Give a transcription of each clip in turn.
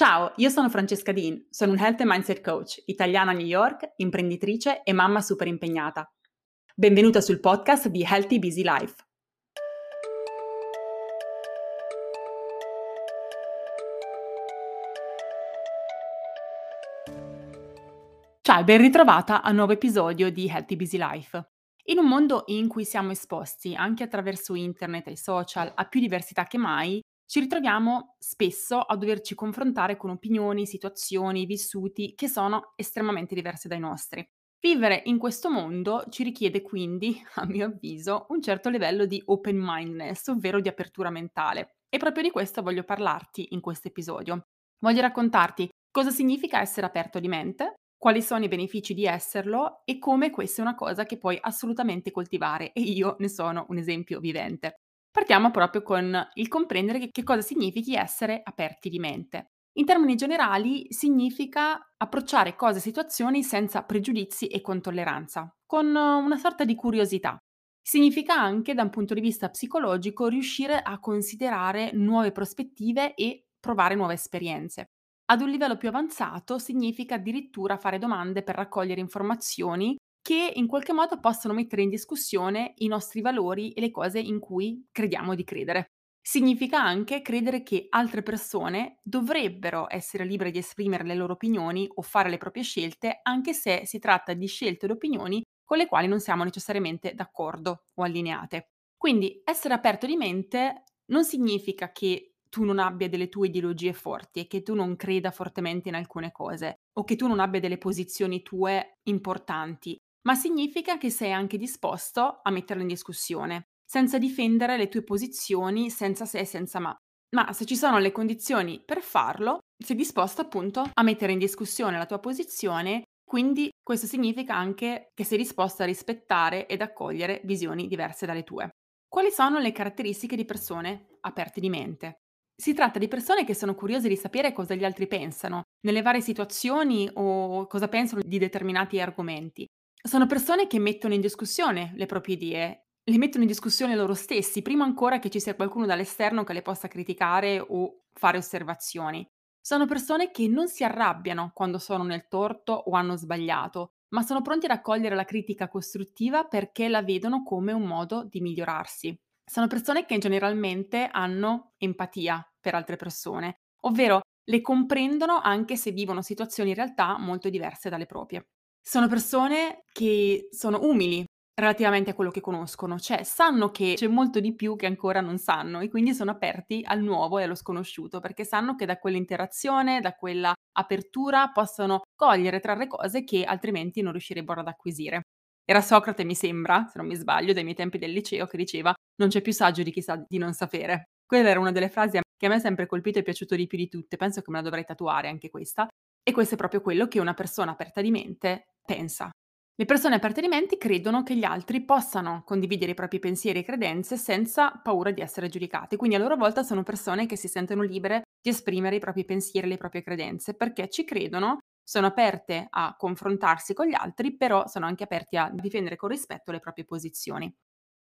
Ciao, io sono Francesca Dean, sono un Health and Mindset Coach, italiana a New York, imprenditrice e mamma super impegnata. Benvenuta sul podcast di Healthy Busy Life. Ciao e ben ritrovata a un nuovo episodio di Healthy Busy Life. In un mondo in cui siamo esposti anche attraverso internet e social a più diversità che mai, ci ritroviamo spesso a doverci confrontare con opinioni, situazioni, vissuti che sono estremamente diverse dai nostri. Vivere in questo mondo ci richiede quindi, a mio avviso, un certo livello di open mindedness, ovvero di apertura mentale. E proprio di questo voglio parlarti in questo episodio. Voglio raccontarti cosa significa essere aperto di mente, quali sono i benefici di esserlo e come questa è una cosa che puoi assolutamente coltivare e io ne sono un esempio vivente. Partiamo proprio con il comprendere che, cosa significhi essere aperti di mente. In termini generali significa approcciare cose e situazioni senza pregiudizi e con tolleranza, con una sorta di curiosità. Significa anche, da un punto di vista psicologico, riuscire a considerare nuove prospettive e provare nuove esperienze. Ad un livello più avanzato significa addirittura fare domande per raccogliere informazioni che in qualche modo possono mettere in discussione i nostri valori e le cose in cui crediamo di credere. Significa anche credere che altre persone dovrebbero essere libere di esprimere le loro opinioni o fare le proprie scelte, anche se si tratta di scelte ed opinioni con le quali non siamo necessariamente d'accordo o allineate. Quindi essere aperto di mente non significa che tu non abbia delle tue ideologie forti e che tu non creda fortemente in alcune cose o che tu non abbia delle posizioni tue importanti ma significa che sei anche disposto a metterla in discussione, senza difendere le tue posizioni senza se e senza ma. Ma se ci sono le condizioni per farlo, sei disposto appunto a mettere in discussione la tua posizione, quindi questo significa anche che sei disposto a rispettare ed accogliere visioni diverse dalle tue. Quali sono le caratteristiche di persone aperte di mente? Si tratta di persone che sono curiose di sapere cosa gli altri pensano nelle varie situazioni o cosa pensano di determinati argomenti sono persone che mettono in discussione le proprie idee, le mettono in discussione loro stessi, prima ancora che ci sia qualcuno dall'esterno che le possa criticare o fare osservazioni. Sono persone che non si arrabbiano quando sono nel torto o hanno sbagliato, ma sono pronti ad accogliere la critica costruttiva perché la vedono come un modo di migliorarsi. Sono persone che generalmente hanno empatia per altre persone, ovvero le comprendono anche se vivono situazioni in realtà molto diverse dalle proprie. Sono persone che sono umili relativamente a quello che conoscono, cioè sanno che c'è molto di più che ancora non sanno e quindi sono aperti al nuovo e allo sconosciuto perché sanno che da quell'interazione, da quella apertura possono cogliere, trarre cose che altrimenti non riuscirebbero ad acquisire. Era Socrate, mi sembra, se non mi sbaglio, dai miei tempi del liceo, che diceva non c'è più saggio di chi sa di non sapere. Quella era una delle frasi che a me è sempre colpito e piaciuto di più di tutte, penso che me la dovrei tatuare anche questa, e questo è proprio quello che una persona aperta di mente pensa. Le persone aperte di mente credono che gli altri possano condividere i propri pensieri e credenze senza paura di essere giudicati, quindi a loro volta sono persone che si sentono libere di esprimere i propri pensieri e le proprie credenze perché ci credono, sono aperte a confrontarsi con gli altri, però sono anche aperti a difendere con rispetto le proprie posizioni.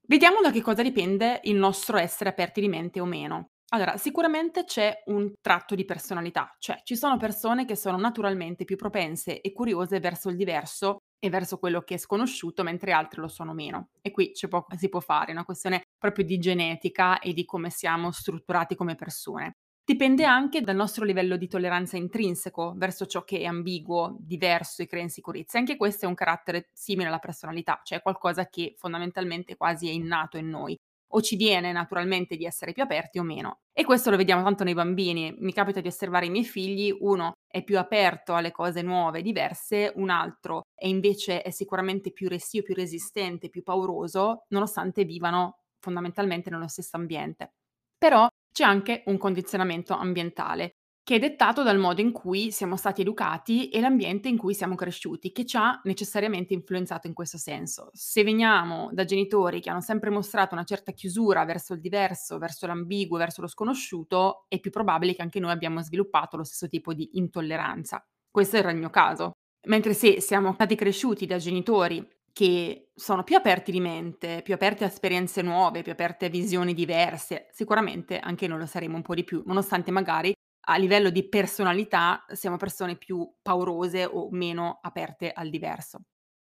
Vediamo da che cosa dipende il nostro essere aperti di mente o meno. Allora, sicuramente c'è un tratto di personalità, cioè ci sono persone che sono naturalmente più propense e curiose verso il diverso e verso quello che è sconosciuto, mentre altre lo sono meno. E qui c'è poco si può fare, è una questione proprio di genetica e di come siamo strutturati come persone. Dipende anche dal nostro livello di tolleranza intrinseco verso ciò che è ambiguo, diverso e crea insicurezza. Anche questo è un carattere simile alla personalità, cioè qualcosa che fondamentalmente quasi è innato in noi o ci viene naturalmente di essere più aperti o meno. E questo lo vediamo tanto nei bambini. Mi capita di osservare i miei figli, uno è più aperto alle cose nuove, diverse, un altro è invece è sicuramente più restio, più resistente, più pauroso, nonostante vivano fondamentalmente nello stesso ambiente. Però c'è anche un condizionamento ambientale che è dettato dal modo in cui siamo stati educati e l'ambiente in cui siamo cresciuti, che ci ha necessariamente influenzato in questo senso. Se veniamo da genitori che hanno sempre mostrato una certa chiusura verso il diverso, verso l'ambiguo, verso lo sconosciuto, è più probabile che anche noi abbiamo sviluppato lo stesso tipo di intolleranza. Questo era il mio caso. Mentre se siamo stati cresciuti da genitori che sono più aperti di mente, più aperti a esperienze nuove, più aperti a visioni diverse, sicuramente anche noi lo saremo un po' di più, nonostante magari a livello di personalità siamo persone più paurose o meno aperte al diverso.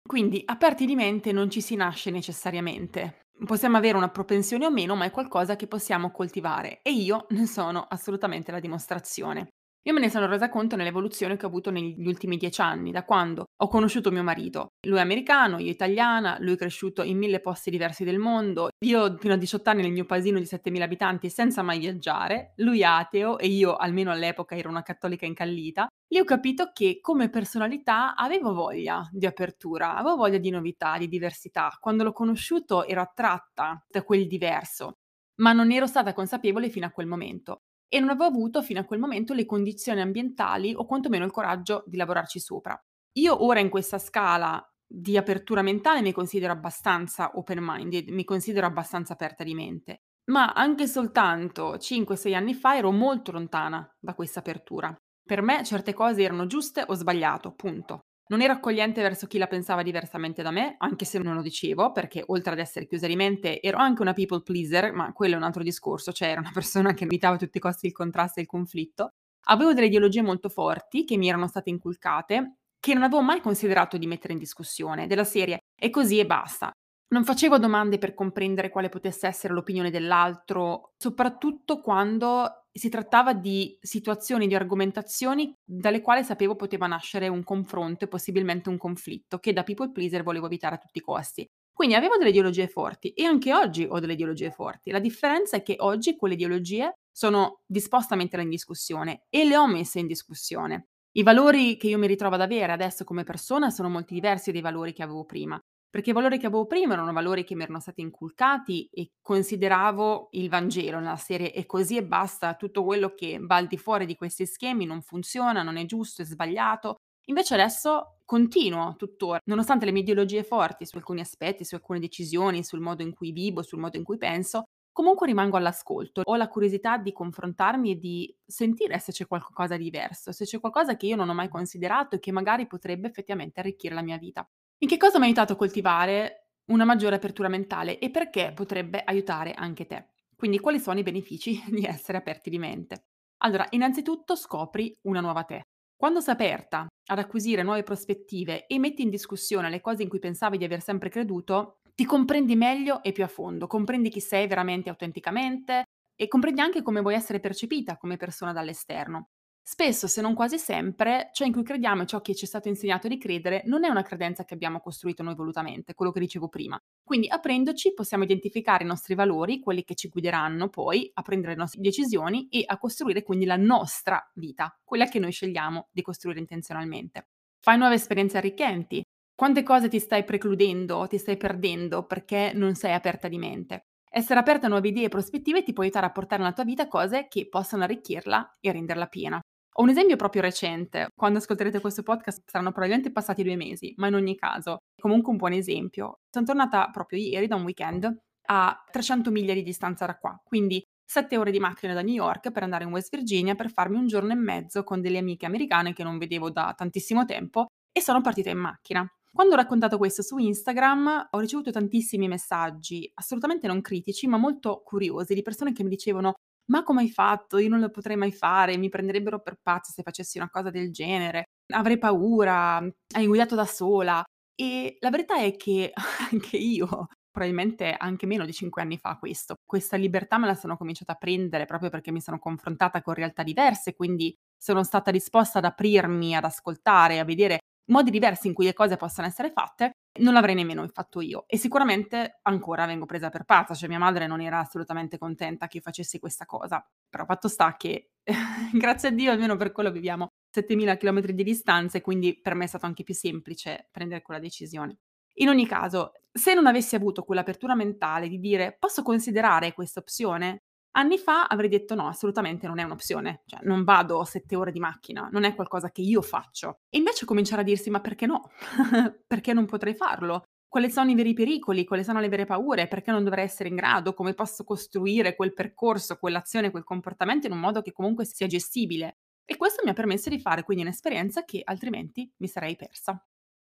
Quindi aperti di mente non ci si nasce necessariamente. Possiamo avere una propensione o meno, ma è qualcosa che possiamo coltivare e io ne sono assolutamente la dimostrazione. Io me ne sono resa conto nell'evoluzione che ho avuto negli ultimi dieci anni, da quando ho conosciuto mio marito. Lui è americano, io italiana, lui è cresciuto in mille posti diversi del mondo, io fino a 18 anni nel mio paesino di 7.000 abitanti senza mai viaggiare, lui ateo e io almeno all'epoca ero una cattolica incallita. Lì ho capito che come personalità avevo voglia di apertura, avevo voglia di novità, di diversità. Quando l'ho conosciuto ero attratta da quel diverso, ma non ero stata consapevole fino a quel momento e non avevo avuto fino a quel momento le condizioni ambientali o quantomeno il coraggio di lavorarci sopra. Io ora in questa scala di apertura mentale mi considero abbastanza open-minded, mi considero abbastanza aperta di mente, ma anche soltanto 5-6 anni fa ero molto lontana da questa apertura. Per me certe cose erano giuste o sbagliato, punto. Non ero accogliente verso chi la pensava diversamente da me, anche se non lo dicevo, perché oltre ad essere chiusa di mente ero anche una people pleaser, ma quello è un altro discorso, cioè era una persona che evitava a tutti i costi il contrasto e il conflitto. Avevo delle ideologie molto forti che mi erano state inculcate, che non avevo mai considerato di mettere in discussione, della serie è così e basta. Non facevo domande per comprendere quale potesse essere l'opinione dell'altro, soprattutto quando si trattava di situazioni, di argomentazioni dalle quali sapevo poteva nascere un confronto e possibilmente un conflitto, che da people pleaser volevo evitare a tutti i costi. Quindi avevo delle ideologie forti e anche oggi ho delle ideologie forti. La differenza è che oggi quelle ideologie sono disposta a metterle in discussione e le ho messe in discussione. I valori che io mi ritrovo ad avere adesso come persona sono molto diversi dai valori che avevo prima. Perché i valori che avevo prima erano valori che mi erano stati inculcati e consideravo il Vangelo nella serie "è così e basta, tutto quello che va al di fuori di questi schemi non funziona, non è giusto, è sbagliato". Invece adesso continuo tuttora, nonostante le mie ideologie forti su alcuni aspetti, su alcune decisioni, sul modo in cui vivo, sul modo in cui penso, comunque rimango all'ascolto. Ho la curiosità di confrontarmi e di sentire se c'è qualcosa di diverso, se c'è qualcosa che io non ho mai considerato e che magari potrebbe effettivamente arricchire la mia vita. In che cosa mi ha aiutato a coltivare una maggiore apertura mentale e perché potrebbe aiutare anche te? Quindi quali sono i benefici di essere aperti di mente? Allora, innanzitutto scopri una nuova te. Quando sei aperta ad acquisire nuove prospettive e metti in discussione le cose in cui pensavi di aver sempre creduto, ti comprendi meglio e più a fondo, comprendi chi sei veramente autenticamente e comprendi anche come vuoi essere percepita come persona dall'esterno. Spesso, se non quasi sempre, ciò in cui crediamo e ciò che ci è stato insegnato di credere non è una credenza che abbiamo costruito noi volutamente, quello che dicevo prima. Quindi aprendoci possiamo identificare i nostri valori, quelli che ci guideranno poi a prendere le nostre decisioni e a costruire quindi la nostra vita, quella che noi scegliamo di costruire intenzionalmente. Fai nuove esperienze arricchenti. Quante cose ti stai precludendo, ti stai perdendo perché non sei aperta di mente? Essere aperta a nuove idee e prospettive ti può aiutare a portare nella tua vita cose che possano arricchirla e renderla piena. Ho un esempio proprio recente. Quando ascolterete questo podcast saranno probabilmente passati due mesi, ma in ogni caso, comunque un buon esempio. Sono tornata proprio ieri da un weekend a 300 miglia di distanza da qua, quindi 7 ore di macchina da New York per andare in West Virginia per farmi un giorno e mezzo con delle amiche americane che non vedevo da tantissimo tempo e sono partita in macchina. Quando ho raccontato questo su Instagram ho ricevuto tantissimi messaggi, assolutamente non critici, ma molto curiosi, di persone che mi dicevano ma come hai fatto? Io non lo potrei mai fare, mi prenderebbero per pazza se facessi una cosa del genere, avrei paura, hai guidato da sola. E la verità è che anche io, probabilmente anche meno di cinque anni fa questo, questa libertà me la sono cominciata a prendere proprio perché mi sono confrontata con realtà diverse, quindi sono stata disposta ad aprirmi, ad ascoltare, a vedere modi diversi in cui le cose possono essere fatte, non l'avrei nemmeno fatto io. E sicuramente ancora vengo presa per pazza, cioè mia madre non era assolutamente contenta che io facessi questa cosa. Però fatto sta che, grazie a Dio, almeno per quello viviamo 7000 km di distanza e quindi per me è stato anche più semplice prendere quella decisione. In ogni caso, se non avessi avuto quell'apertura mentale di dire posso considerare questa opzione, Anni fa avrei detto no, assolutamente non è un'opzione, cioè non vado 7 ore di macchina, non è qualcosa che io faccio. E invece cominciare a dirsi ma perché no? perché non potrei farlo? Quali sono i veri pericoli? Quali sono le vere paure? Perché non dovrei essere in grado? Come posso costruire quel percorso, quell'azione, quel comportamento in un modo che comunque sia gestibile? E questo mi ha permesso di fare quindi un'esperienza che altrimenti mi sarei persa.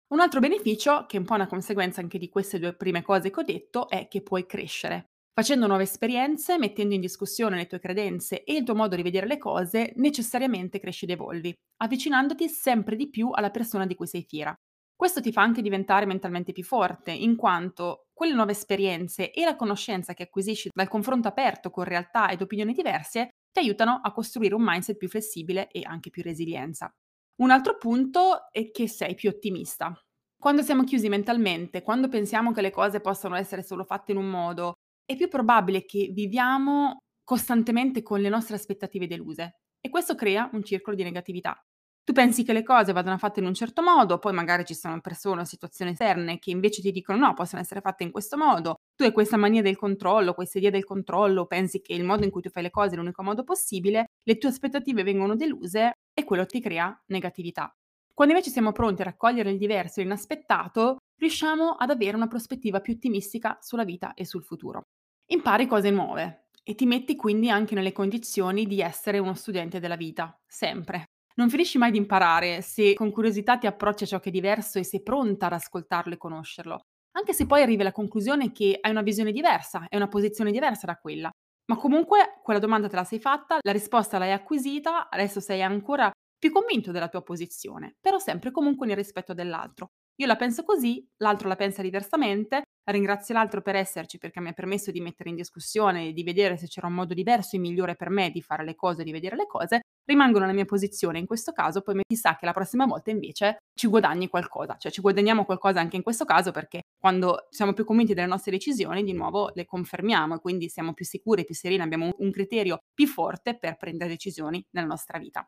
Un altro beneficio, che è un po' una conseguenza anche di queste due prime cose che ho detto, è che puoi crescere. Facendo nuove esperienze, mettendo in discussione le tue credenze e il tuo modo di vedere le cose, necessariamente cresci ed evolvi, avvicinandoti sempre di più alla persona di cui sei fiera. Questo ti fa anche diventare mentalmente più forte, in quanto quelle nuove esperienze e la conoscenza che acquisisci dal confronto aperto con realtà ed opinioni diverse ti aiutano a costruire un mindset più flessibile e anche più resilienza. Un altro punto è che sei più ottimista. Quando siamo chiusi mentalmente, quando pensiamo che le cose possano essere solo fatte in un modo, è più probabile che viviamo costantemente con le nostre aspettative deluse e questo crea un circolo di negatività. Tu pensi che le cose vadano fatte in un certo modo, poi magari ci sono persone o situazioni esterne che invece ti dicono no, possono essere fatte in questo modo. Tu hai questa mania del controllo, questa idea del controllo, pensi che il modo in cui tu fai le cose è l'unico modo possibile, le tue aspettative vengono deluse e quello ti crea negatività. Quando invece siamo pronti a raccogliere il diverso e l'inaspettato, riusciamo ad avere una prospettiva più ottimistica sulla vita e sul futuro. Impari cose nuove e ti metti quindi anche nelle condizioni di essere uno studente della vita, sempre. Non finisci mai di imparare se con curiosità ti approcci a ciò che è diverso e sei pronta ad ascoltarlo e conoscerlo, anche se poi arrivi alla conclusione che hai una visione diversa, è una posizione diversa da quella. Ma comunque quella domanda te la sei fatta, la risposta l'hai acquisita, adesso sei ancora più convinto della tua posizione, però sempre comunque nel rispetto dell'altro. Io la penso così, l'altro la pensa diversamente, ringrazio l'altro per esserci perché mi ha permesso di mettere in discussione, di vedere se c'era un modo diverso e migliore per me di fare le cose, di vedere le cose, rimango nella mia posizione in questo caso, poi sa che la prossima volta invece ci guadagni qualcosa, cioè ci guadagniamo qualcosa anche in questo caso perché quando siamo più convinti delle nostre decisioni di nuovo le confermiamo e quindi siamo più sicuri, più sereni, abbiamo un criterio più forte per prendere decisioni nella nostra vita.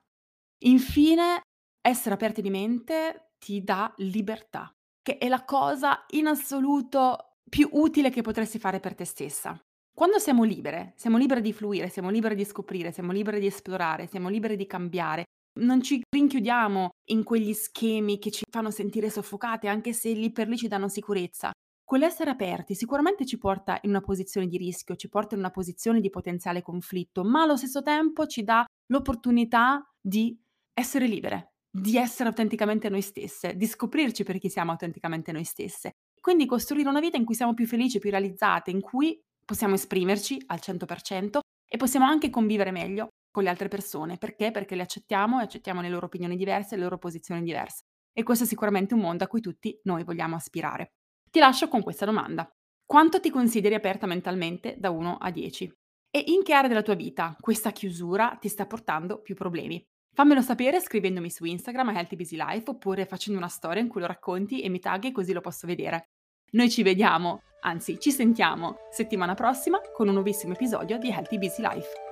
Infine, essere aperti di mente ti dà libertà, che è la cosa in assoluto più utile che potresti fare per te stessa. Quando siamo libere, siamo libere di fluire, siamo libere di scoprire, siamo libere di esplorare, siamo libere di cambiare, non ci rinchiudiamo in quegli schemi che ci fanno sentire soffocate, anche se lì per lì ci danno sicurezza. Quell'essere aperti sicuramente ci porta in una posizione di rischio, ci porta in una posizione di potenziale conflitto, ma allo stesso tempo ci dà l'opportunità di essere libere, di essere autenticamente noi stesse, di scoprirci per chi siamo autenticamente noi stesse. Quindi costruire una vita in cui siamo più felici, più realizzate, in cui possiamo esprimerci al 100% e possiamo anche convivere meglio con le altre persone. Perché? Perché le accettiamo e accettiamo le loro opinioni diverse, le loro posizioni diverse. E questo è sicuramente un mondo a cui tutti noi vogliamo aspirare. Ti lascio con questa domanda. Quanto ti consideri aperta mentalmente da 1 a 10? E in che area della tua vita questa chiusura ti sta portando più problemi? Fammelo sapere scrivendomi su Instagram a Healthy Busy Life oppure facendo una storia in cui lo racconti e mi tagli così lo posso vedere. Noi ci vediamo, anzi ci sentiamo settimana prossima con un nuovissimo episodio di Healthy Busy Life.